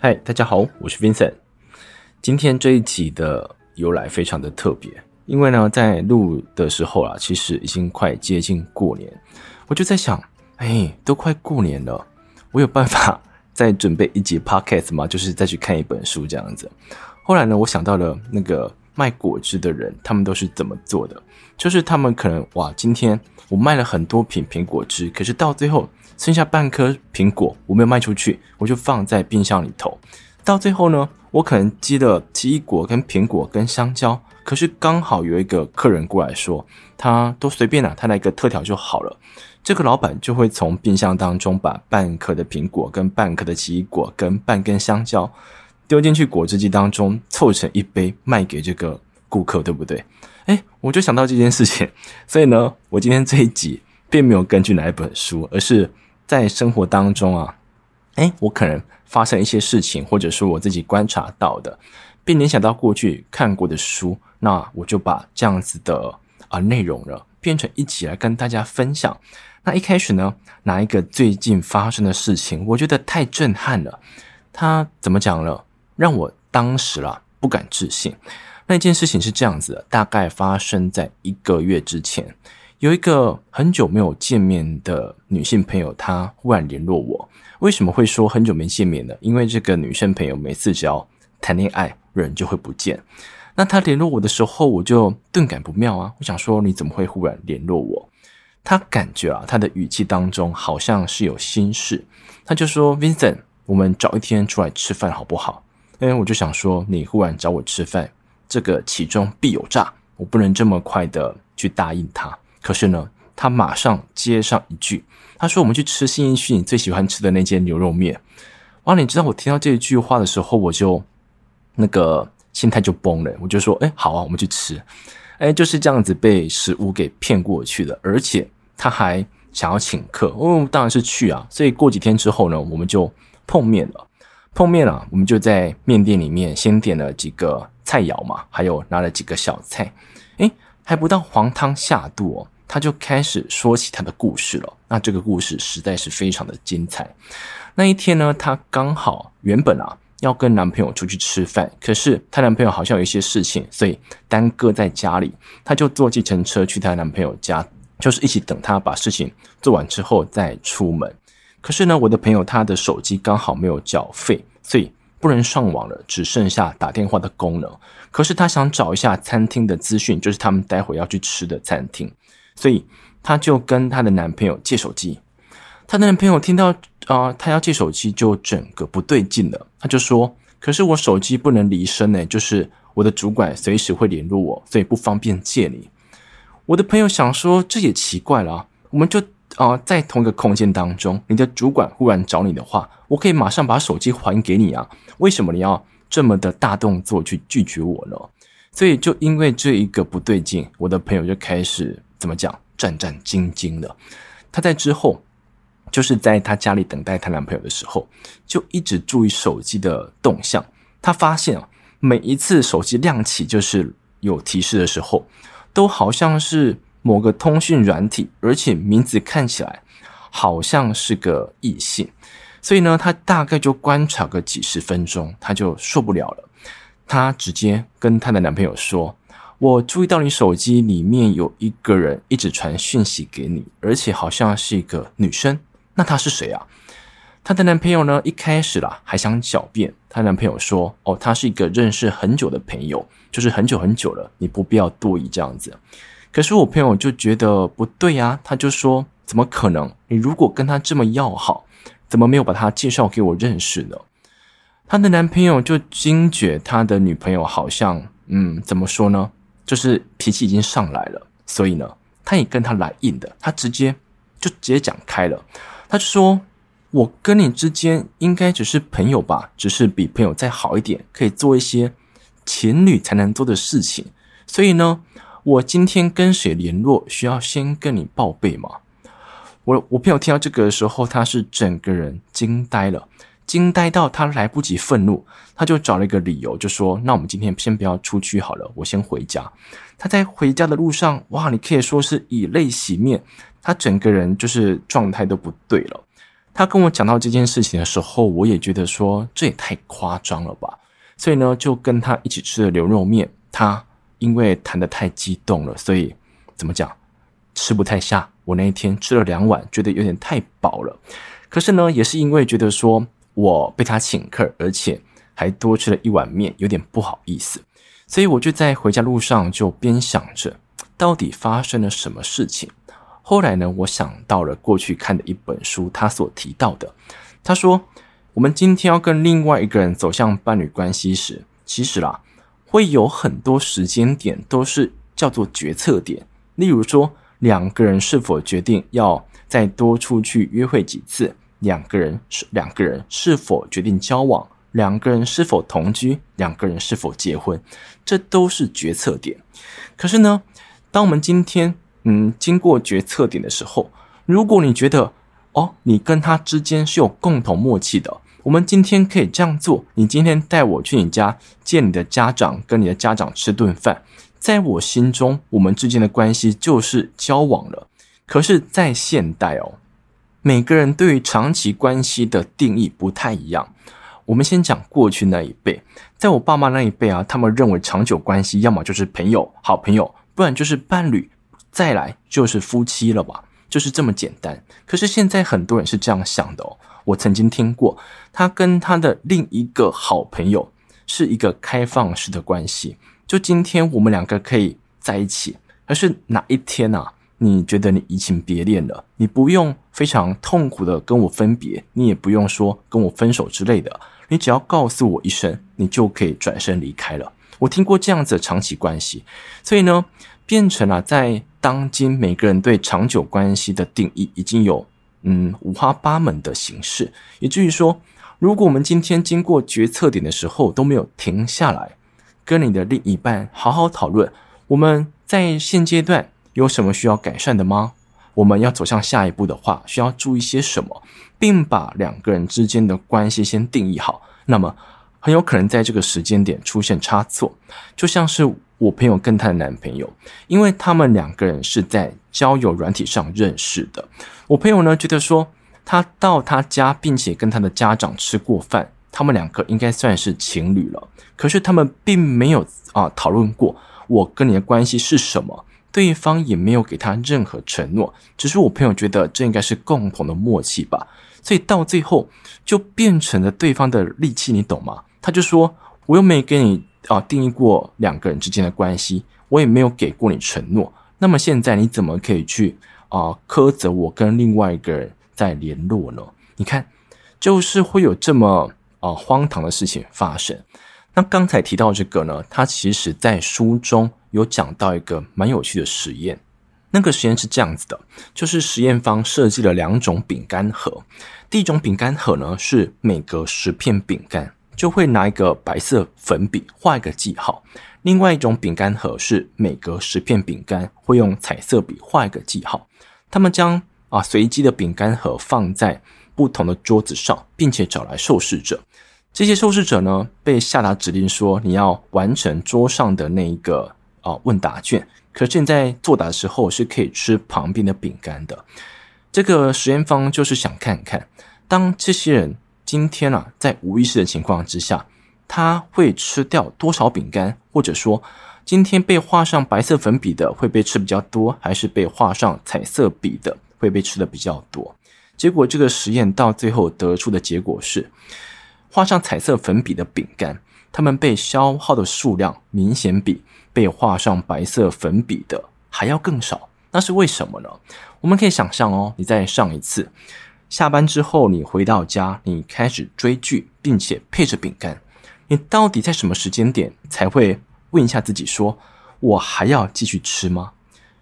嗨，大家好，我是 Vincent。今天这一集的由来非常的特别，因为呢，在录的时候啊，其实已经快接近过年，我就在想，哎，都快过年了，我有办法 再准备一集 Podcast 吗？就是再去看一本书这样子。后来呢，我想到了那个卖果汁的人，他们都是怎么做的？就是他们可能哇，今天我卖了很多瓶苹果汁，可是到最后。剩下半颗苹果，我没有卖出去，我就放在冰箱里头。到最后呢，我可能积了奇异果、跟苹果、跟香蕉，可是刚好有一个客人过来说，他都随便啦，他来个特调就好了。这个老板就会从冰箱当中把半颗的苹果、跟半颗的奇异果、跟半根香蕉丢进去果汁机当中，凑成一杯卖给这个顾客，对不对？诶，我就想到这件事情，所以呢，我今天这一集并没有根据哪一本书，而是。在生活当中啊，诶，我可能发生一些事情，或者说我自己观察到的，并联想到过去看过的书，那我就把这样子的啊内容呢变成一起来跟大家分享。那一开始呢，拿一个最近发生的事情，我觉得太震撼了。他怎么讲了？让我当时啦不敢置信。那件事情是这样子的，大概发生在一个月之前。有一个很久没有见面的女性朋友，她忽然联络我。为什么会说很久没见面呢？因为这个女生朋友每次只要谈恋爱，人就会不见。那她联络我的时候，我就顿感不妙啊。我想说，你怎么会忽然联络我？她感觉啊，她的语气当中好像是有心事。她就说：“Vincent，我们找一天出来吃饭好不好？”哎，我就想说，你忽然找我吃饭，这个其中必有诈，我不能这么快的去答应她。可是呢，他马上接上一句，他说：“我们去吃信义区你最喜欢吃的那间牛肉面。”哇，你知道我听到这一句话的时候，我就那个心态就崩了。我就说：“哎，好啊，我们去吃。”哎，就是这样子被食物给骗过去的，而且他还想要请客。哦，当然是去啊。所以过几天之后呢，我们就碰面了。碰面了，我们就在面店里面先点了几个菜肴嘛，还有拿了几个小菜。诶还不到黄汤下肚哦，他就开始说起他的故事了。那这个故事实在是非常的精彩。那一天呢，她刚好原本啊要跟男朋友出去吃饭，可是她男朋友好像有一些事情，所以耽搁在家里。她就坐计程车去她男朋友家，就是一起等他把事情做完之后再出门。可是呢，我的朋友他的手机刚好没有缴费，所以。不能上网了，只剩下打电话的功能。可是她想找一下餐厅的资讯，就是他们待会要去吃的餐厅，所以她就跟她的男朋友借手机。她的男朋友听到啊，她、要借手机，就整个不对劲了。他就说：“可是我手机不能离身呢，就是我的主管随时会联络我，所以不方便借你。”我的朋友想说，这也奇怪了啊，我们就。啊、在同一个空间当中，你的主管忽然找你的话，我可以马上把手机还给你啊。为什么你要这么的大动作去拒绝我呢？所以就因为这一个不对劲，我的朋友就开始怎么讲，战战兢兢的。她在之后，就是在她家里等待她男朋友的时候，就一直注意手机的动向。她发现啊，每一次手机亮起就是有提示的时候，都好像是。某个通讯软体，而且名字看起来好像是个异性，所以呢，她大概就观察个几十分钟，她就受不了了。她直接跟她的男朋友说：“我注意到你手机里面有一个人一直传讯息给你，而且好像是一个女生。那她是谁啊？”她的男朋友呢，一开始啦还想狡辩，她男朋友说：“哦，他是一个认识很久的朋友，就是很久很久了，你不必要多疑这样子。”可是我朋友就觉得不对呀，他就说：“怎么可能？你如果跟他这么要好，怎么没有把他介绍给我认识呢？”他的男朋友就惊觉他的女朋友好像，嗯，怎么说呢？就是脾气已经上来了，所以呢，他也跟他来硬的，他直接就直接讲开了。他就说：“我跟你之间应该只是朋友吧，只是比朋友再好一点，可以做一些情侣才能做的事情。所以呢。”我今天跟谁联络，需要先跟你报备吗？我我朋友听到这个的时候，他是整个人惊呆了，惊呆到他来不及愤怒，他就找了一个理由，就说：“那我们今天先不要出去好了，我先回家。”他在回家的路上，哇，你可以说是以泪洗面，他整个人就是状态都不对了。他跟我讲到这件事情的时候，我也觉得说这也太夸张了吧。所以呢，就跟他一起吃了牛肉面。他因为谈得太激动了，所以怎么讲，吃不太下。我那一天吃了两碗，觉得有点太饱了。可是呢，也是因为觉得说我被他请客，而且还多吃了一碗面，有点不好意思。所以我就在回家路上就边想着，到底发生了什么事情。后来呢，我想到了过去看的一本书，他所提到的，他说，我们今天要跟另外一个人走向伴侣关系时，其实啦，会有很多时间点都是叫做决策点。例如说，两个人是否决定要再多出去约会几次？两个人是两个人是否决定交往？两个人是否同居？两个人是否结婚？这都是决策点。可是呢，当我们今天嗯，经过决策点的时候，如果你觉得哦，你跟他之间是有共同默契的，我们今天可以这样做。你今天带我去你家见你的家长，跟你的家长吃顿饭，在我心中，我们之间的关系就是交往了。可是，在现代哦，每个人对于长期关系的定义不太一样。我们先讲过去那一辈，在我爸妈那一辈啊，他们认为长久关系要么就是朋友、好朋友，不然就是伴侣。再来就是夫妻了吧，就是这么简单。可是现在很多人是这样想的哦。我曾经听过，他跟他的另一个好朋友是一个开放式的关系。就今天我们两个可以在一起，可是哪一天啊，你觉得你移情别恋了，你不用非常痛苦的跟我分别，你也不用说跟我分手之类的，你只要告诉我一声，你就可以转身离开了。我听过这样子的长期关系，所以呢，变成了在。当今每个人对长久关系的定义已经有嗯五花八门的形式，以至于说，如果我们今天经过决策点的时候都没有停下来，跟你的另一半好好讨论，我们在现阶段有什么需要改善的吗？我们要走向下一步的话，需要注意些什么，并把两个人之间的关系先定义好，那么很有可能在这个时间点出现差错，就像是。我朋友跟她的男朋友，因为他们两个人是在交友软体上认识的。我朋友呢觉得说，他到他家，并且跟他的家长吃过饭，他们两个应该算是情侣了。可是他们并没有啊讨论过我跟你的关系是什么，对方也没有给他任何承诺。只是我朋友觉得这应该是共同的默契吧，所以到最后就变成了对方的利器，你懂吗？他就说，我又没给你。啊，定义过两个人之间的关系，我也没有给过你承诺。那么现在你怎么可以去啊苛责我跟另外一个人在联络呢？你看，就是会有这么啊荒唐的事情发生。那刚才提到这个呢，他其实在书中有讲到一个蛮有趣的实验。那个实验是这样子的，就是实验方设计了两种饼干盒，第一种饼干盒呢是每隔十片饼干。就会拿一个白色粉笔画一个记号，另外一种饼干盒是每隔十片饼干会用彩色笔画一个记号。他们将啊随机的饼干盒放在不同的桌子上，并且找来受试者。这些受试者呢被下达指令说，你要完成桌上的那一个啊问答卷。可是现在作答的时候是可以吃旁边的饼干的。这个实验方就是想看看，当这些人。今天啊，在无意识的情况之下，他会吃掉多少饼干？或者说，今天被画上白色粉笔的会被吃比较多，还是被画上彩色笔的会被吃的比较多？结果这个实验到最后得出的结果是，画上彩色粉笔的饼干，它们被消耗的数量明显比被画上白色粉笔的还要更少。那是为什么呢？我们可以想象哦，你再上一次。下班之后，你回到家，你开始追剧，并且配着饼干。你到底在什么时间点才会问一下自己说：“我还要继续吃吗？”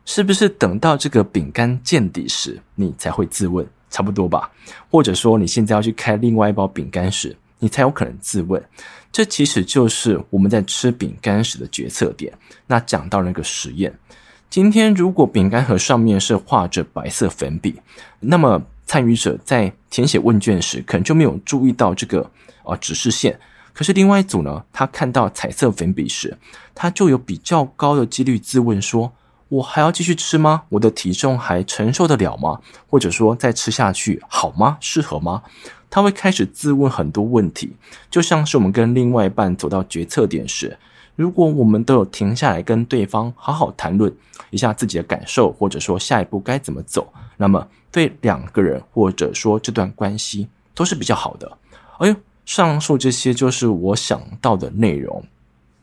是不是等到这个饼干见底时，你才会自问？差不多吧。或者说，你现在要去开另外一包饼干时，你才有可能自问。这其实就是我们在吃饼干时的决策点。那讲到那个实验，今天如果饼干盒上面是画着白色粉笔，那么参与者在填写问卷时，可能就没有注意到这个啊指示线。可是另外一组呢，他看到彩色粉笔时，他就有比较高的几率自问说：“我还要继续吃吗？我的体重还承受得了吗？或者说再吃下去好吗？适合吗？他会开始自问很多问题，就像是我们跟另外一半走到决策点时，如果我们都有停下来跟对方好好谈论一下自己的感受，或者说下一步该怎么走，那么对两个人或者说这段关系都是比较好的。哎呦，上述这些就是我想到的内容。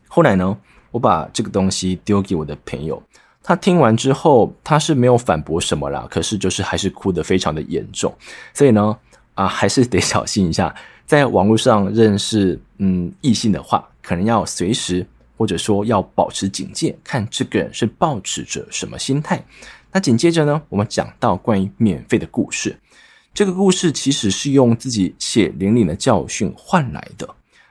后来呢，我把这个东西丢给我的朋友。他听完之后，他是没有反驳什么啦，可是就是还是哭得非常的严重。所以呢，啊，还是得小心一下，在网络上认识嗯异性的话，可能要随时或者说要保持警戒，看这个人是抱持着什么心态。那紧接着呢，我们讲到关于免费的故事，这个故事其实是用自己血淋淋的教训换来的。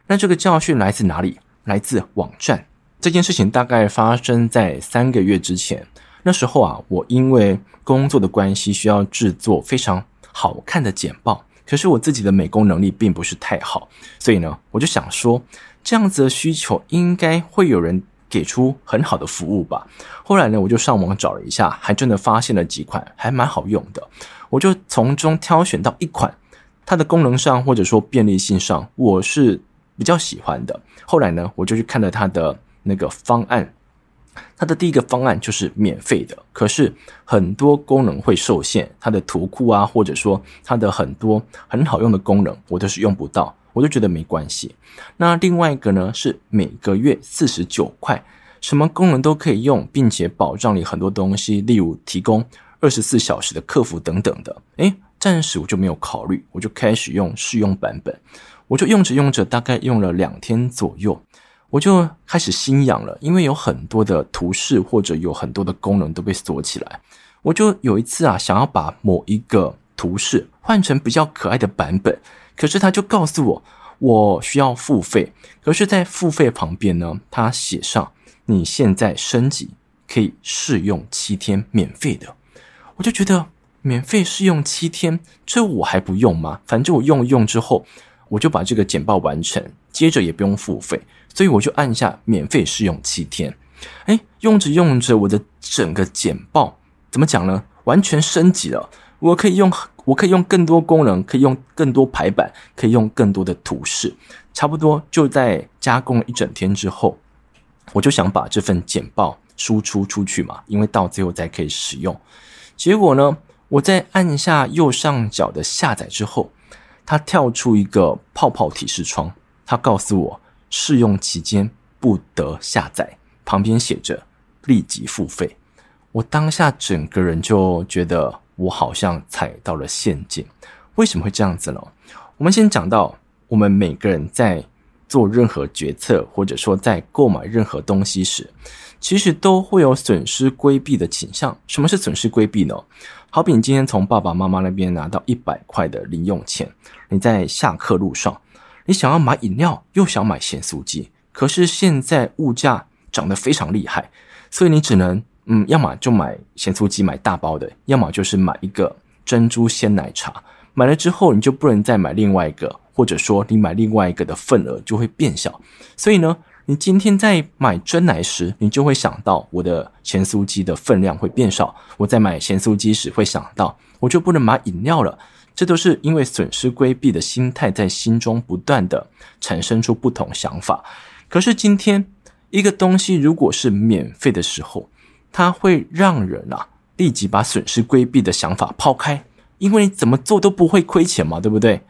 那这个教训来自哪里？来自网站。这件事情大概发生在三个月之前。那时候啊，我因为工作的关系需要制作非常好看的简报，可是我自己的美工能力并不是太好，所以呢，我就想说，这样子的需求应该会有人给出很好的服务吧。后来呢，我就上网找了一下，还真的发现了几款还蛮好用的，我就从中挑选到一款，它的功能上或者说便利性上，我是比较喜欢的。后来呢，我就去看了它的。那个方案，它的第一个方案就是免费的，可是很多功能会受限，它的图库啊，或者说它的很多很好用的功能，我都是用不到，我就觉得没关系。那另外一个呢，是每个月四十九块，什么功能都可以用，并且保障你很多东西，例如提供二十四小时的客服等等的。诶，暂时我就没有考虑，我就开始用试用版本，我就用着用着，大概用了两天左右。我就开始心痒了，因为有很多的图示或者有很多的功能都被锁起来。我就有一次啊，想要把某一个图示换成比较可爱的版本，可是他就告诉我，我需要付费。可是，在付费旁边呢，他写上你现在升级可以试用七天免费的。我就觉得免费试用七天，这我还不用吗？反正我用一用之后，我就把这个简报完成，接着也不用付费。所以我就按下免费试用七天，哎，用着用着，我的整个简报怎么讲呢？完全升级了。我可以用，我可以用更多功能，可以用更多排版，可以用更多的图示。差不多就在加工了一整天之后，我就想把这份简报输出出去嘛，因为到最后才可以使用。结果呢，我在按下右上角的下载之后，它跳出一个泡泡提示窗，它告诉我。试用期间不得下载，旁边写着立即付费。我当下整个人就觉得我好像踩到了陷阱。为什么会这样子呢？我们先讲到，我们每个人在做任何决策，或者说在购买任何东西时，其实都会有损失规避的倾向。什么是损失规避呢？好比你今天从爸爸妈妈那边拿到一百块的零用钱，你在下课路上。你想要买饮料，又想买咸酥鸡，可是现在物价涨得非常厉害，所以你只能，嗯，要么就买咸酥鸡买大包的，要么就是买一个珍珠鲜奶茶。买了之后，你就不能再买另外一个，或者说你买另外一个的份额就会变小。所以呢，你今天在买珍奶时，你就会想到我的咸酥鸡的分量会变少；我在买咸酥鸡时，会想到我就不能买饮料了。这都是因为损失规避的心态在心中不断的产生出不同想法。可是今天一个东西如果是免费的时候，它会让人啊立即把损失规避的想法抛开，因为你怎么做都不会亏钱嘛，对不对？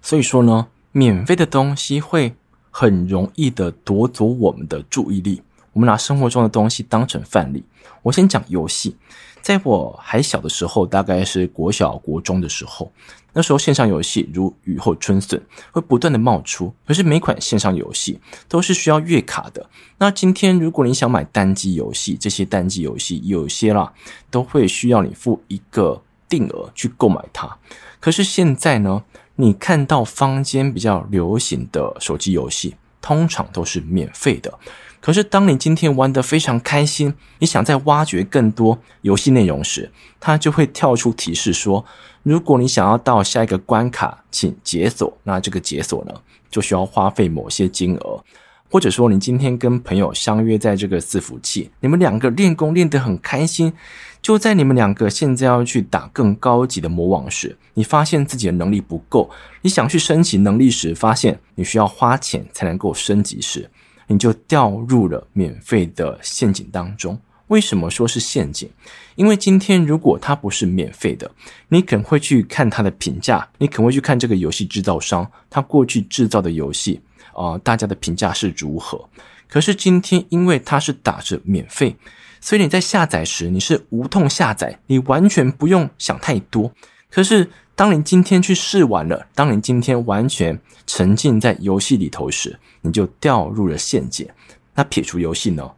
所以说呢，免费的东西会很容易的夺走我们的注意力。我们拿生活中的东西当成范例，我先讲游戏。在我还小的时候，大概是国小、国中的时候，那时候线上游戏如雨后春笋，会不断的冒出。可是每款线上游戏都是需要月卡的。那今天如果你想买单机游戏，这些单机游戏有些啦，都会需要你付一个定额去购买它。可是现在呢，你看到坊间比较流行的手机游戏，通常都是免费的。可是，当你今天玩得非常开心，你想再挖掘更多游戏内容时，它就会跳出提示说：如果你想要到下一个关卡，请解锁。那这个解锁呢，就需要花费某些金额。或者说你今天跟朋友相约在这个伺服器，你们两个练功练得很开心，就在你们两个现在要去打更高级的魔王时，你发现自己的能力不够，你想去升级能力时，发现你需要花钱才能够升级时，你就掉入了免费的陷阱当中。为什么说是陷阱？因为今天如果它不是免费的，你可能会去看它的评价，你可能会去看这个游戏制造商他过去制造的游戏啊、呃，大家的评价是如何。可是今天因为它是打着免费，所以你在下载时你是无痛下载，你完全不用想太多。可是当你今天去试完了，当你今天完全沉浸在游戏里头时，你就掉入了陷阱。那撇除游戏呢？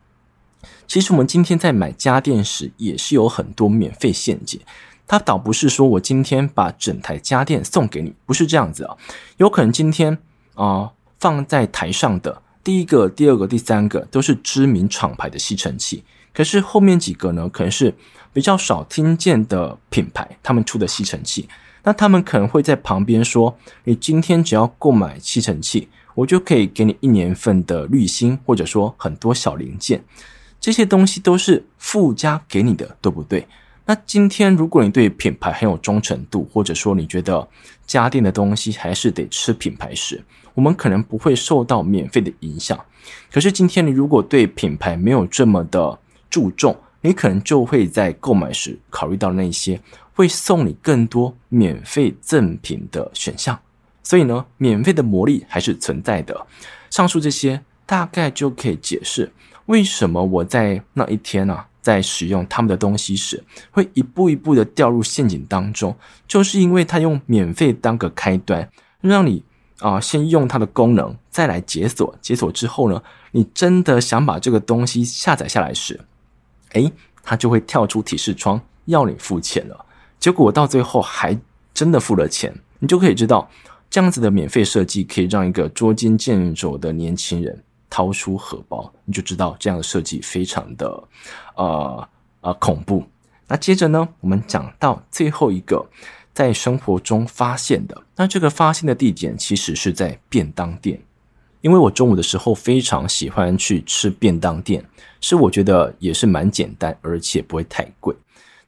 其实我们今天在买家电时，也是有很多免费陷阱。它倒不是说我今天把整台家电送给你，不是这样子啊。有可能今天啊、放在台上的第一个、第二个、第三个都是知名厂牌的吸尘器，可是后面几个呢，可能是比较少听见的品牌，他们出的吸尘器。那他们可能会在旁边说：“你今天只要购买吸尘器，我就可以给你一年份的滤芯，或者说很多小零件。”这些东西都是附加给你的，对不对？那今天如果你对品牌很有忠诚度，或者说你觉得家电的东西还是得吃品牌时，我们可能不会受到免费的影响。可是今天你如果对品牌没有这么的注重，你可能就会在购买时考虑到那些会送你更多免费赠品的选项。所以呢，免费的魔力还是存在的。上述这些大概就可以解释。为什么我在那一天啊，在使用他们的东西时，会一步一步的掉入陷阱当中？就是因为他用免费当个开端，让你啊先用它的功能，再来解锁。解锁之后呢，你真的想把这个东西下载下来时，诶，它就会跳出提示窗要你付钱了。结果到最后还真的付了钱，你就可以知道，这样子的免费设计可以让一个捉襟见肘的年轻人。掏出荷包，你就知道这样的设计非常的，呃呃恐怖。那接着呢，我们讲到最后一个在生活中发现的，那这个发现的地点其实是在便当店，因为我中午的时候非常喜欢去吃便当店，是我觉得也是蛮简单，而且不会太贵。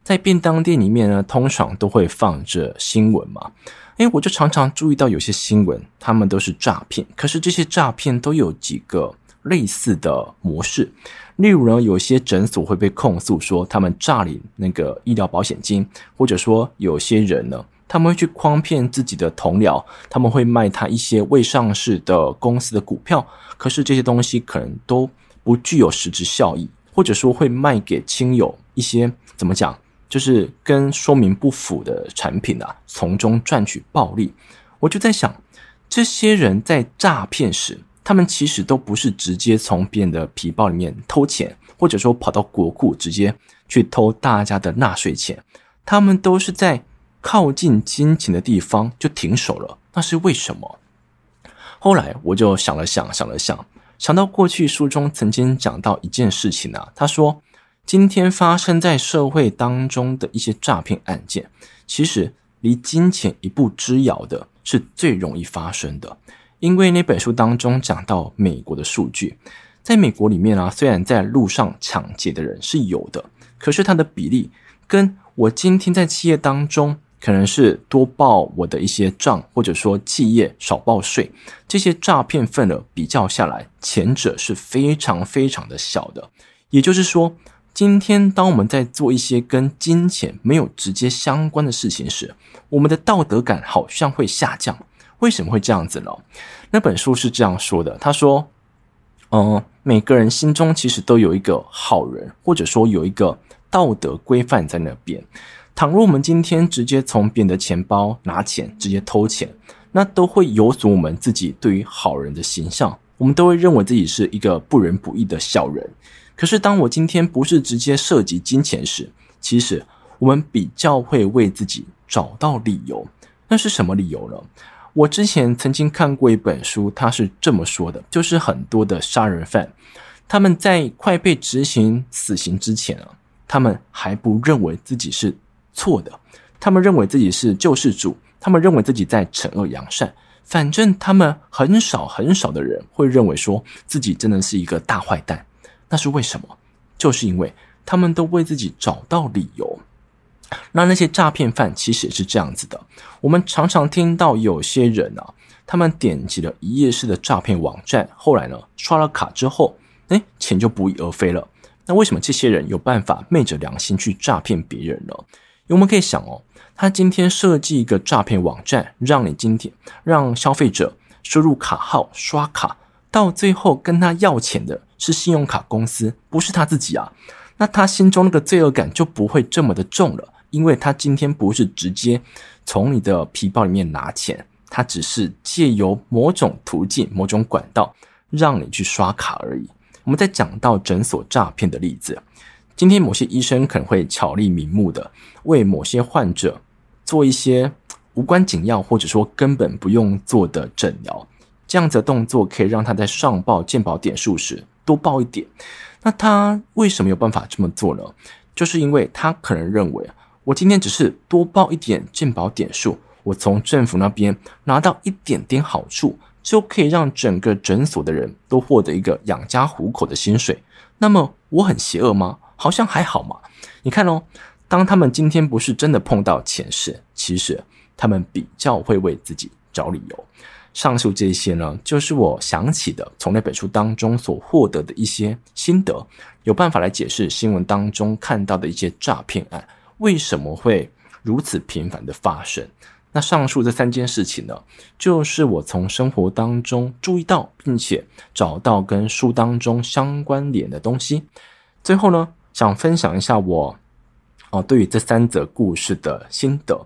在便当店里面呢，通常都会放着新闻嘛。诶，我就常常注意到有些新闻，他们都是诈骗。可是这些诈骗都有几个类似的模式，例如呢，有些诊所会被控诉说他们诈领那个医疗保险金，或者说有些人呢，他们会去诓骗自己的同僚，他们会卖他一些未上市的公司的股票，可是这些东西可能都不具有实质效益，或者说会卖给亲友一些怎么讲？就是跟说明不符的产品啊，从中赚取暴利。我就在想，这些人在诈骗时，他们其实都不是直接从别人的皮包里面偷钱，或者说跑到国库直接去偷大家的纳税钱，他们都是在靠近金钱的地方就停手了。那是为什么？后来我就想了想，想了想，想到过去书中曾经讲到一件事情啊，他说。今天发生在社会当中的一些诈骗案件，其实离金钱一步之遥的是最容易发生的。因为那本书当中讲到美国的数据，在美国里面啊，虽然在路上抢劫的人是有的，可是它的比例跟我今天在企业当中可能是多报我的一些账，或者说企业少报税，这些诈骗份额比较下来，前者是非常非常的小的。也就是说。今天，当我们在做一些跟金钱没有直接相关的事情时，我们的道德感好像会下降。为什么会这样子呢？那本书是这样说的：他说，嗯，每个人心中其实都有一个好人，或者说有一个道德规范在那边。倘若我们今天直接从别人的钱包拿钱，直接偷钱，那都会有损我们自己对于好人的形象。我们都会认为自己是一个不仁不义的小人。可是，当我今天不是直接涉及金钱时，其实我们比较会为自己找到理由。那是什么理由呢？我之前曾经看过一本书，它是这么说的：就是很多的杀人犯，他们在快被执行死刑之前啊，他们还不认为自己是错的，他们认为自己是救世主，他们认为自己在惩恶扬善，反正他们很少很少的人会认为说自己真的是一个大坏蛋。那是为什么？就是因为他们都为自己找到理由。那那些诈骗犯其实也是这样子的。我们常常听到有些人啊，他们点击了一页式的诈骗网站，后来呢，刷了卡之后，诶，钱就不翼而飞了。那为什么这些人有办法昧着良心去诈骗别人呢？因为我们可以想哦，他今天设计一个诈骗网站，让你今天让消费者输入卡号刷卡，到最后跟他要钱的是信用卡公司，不是他自己啊。那他心中那个罪恶感就不会这么的重了，因为他今天不是直接从你的皮包里面拿钱，他只是借由某种途径、某种管道让你去刷卡而已。我们在讲到诊所诈骗的例子，今天某些医生可能会巧立名目的为某些患者做一些无关紧要或者说根本不用做的诊疗，这样子的动作可以让他在上报健保点数时多报一点。那他为什么有办法这么做呢？就是因为他可能认为，我今天只是多报一点健保点数，我从政府那边拿到一点点好处。就可以让整个诊所的人都获得一个养家糊口的薪水。那么我很邪恶吗？好像还好嘛。你看哦，当他们今天不是真的碰到钱时，其实他们比较会为自己找理由。上述这些呢，就是我想起的从那本书当中所获得的一些心得，有办法来解释新闻当中看到的一些诈骗案为什么会如此频繁的发生。那上述这三件事情呢，就是我从生活当中注意到，并且找到跟书当中相关联的东西。最后呢，想分享一下我哦对于这三则故事的心得。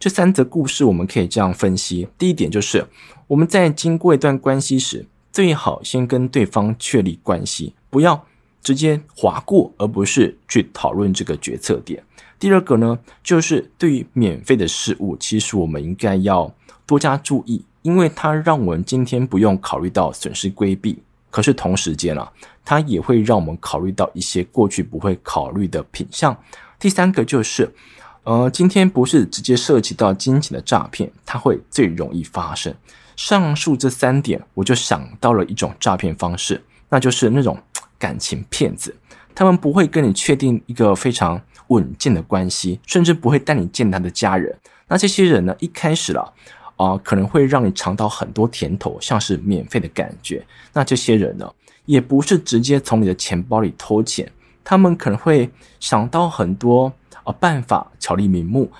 这三则故事我们可以这样分析：第一点就是我们在经过一段关系时，最好先跟对方确立关系，不要直接划过，而不是去讨论这个决策点。第二个呢，就是对于免费的事物，其实我们应该要多加注意，因为它让我们今天不用考虑到损失规避，可是同时间啊，它也会让我们考虑到一些过去不会考虑的品项。第三个就是，呃，今天不是直接涉及到金钱的诈骗，它会最容易发生。上述这三点，我就想到了一种诈骗方式，那就是那种 感情骗子，他们不会跟你确定一个非常。稳健的关系，甚至不会带你见他的家人。那这些人呢，一开始了啊、可能会让你尝到很多甜头，像是免费的感觉。那这些人呢，也不是直接从你的钱包里偷钱，他们可能会想到很多啊、呃、办法，巧立名目，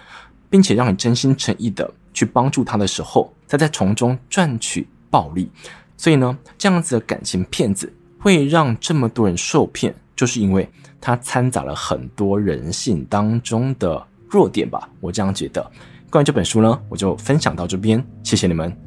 并且让你真心诚意的去帮助他的时候，他在从中赚取暴利。所以呢，这样子的感情骗子会让这么多人受骗，就是因为。他掺杂了很多人性当中的弱点吧，我这样觉得。关于这本书呢，我就分享到这边，谢谢你们。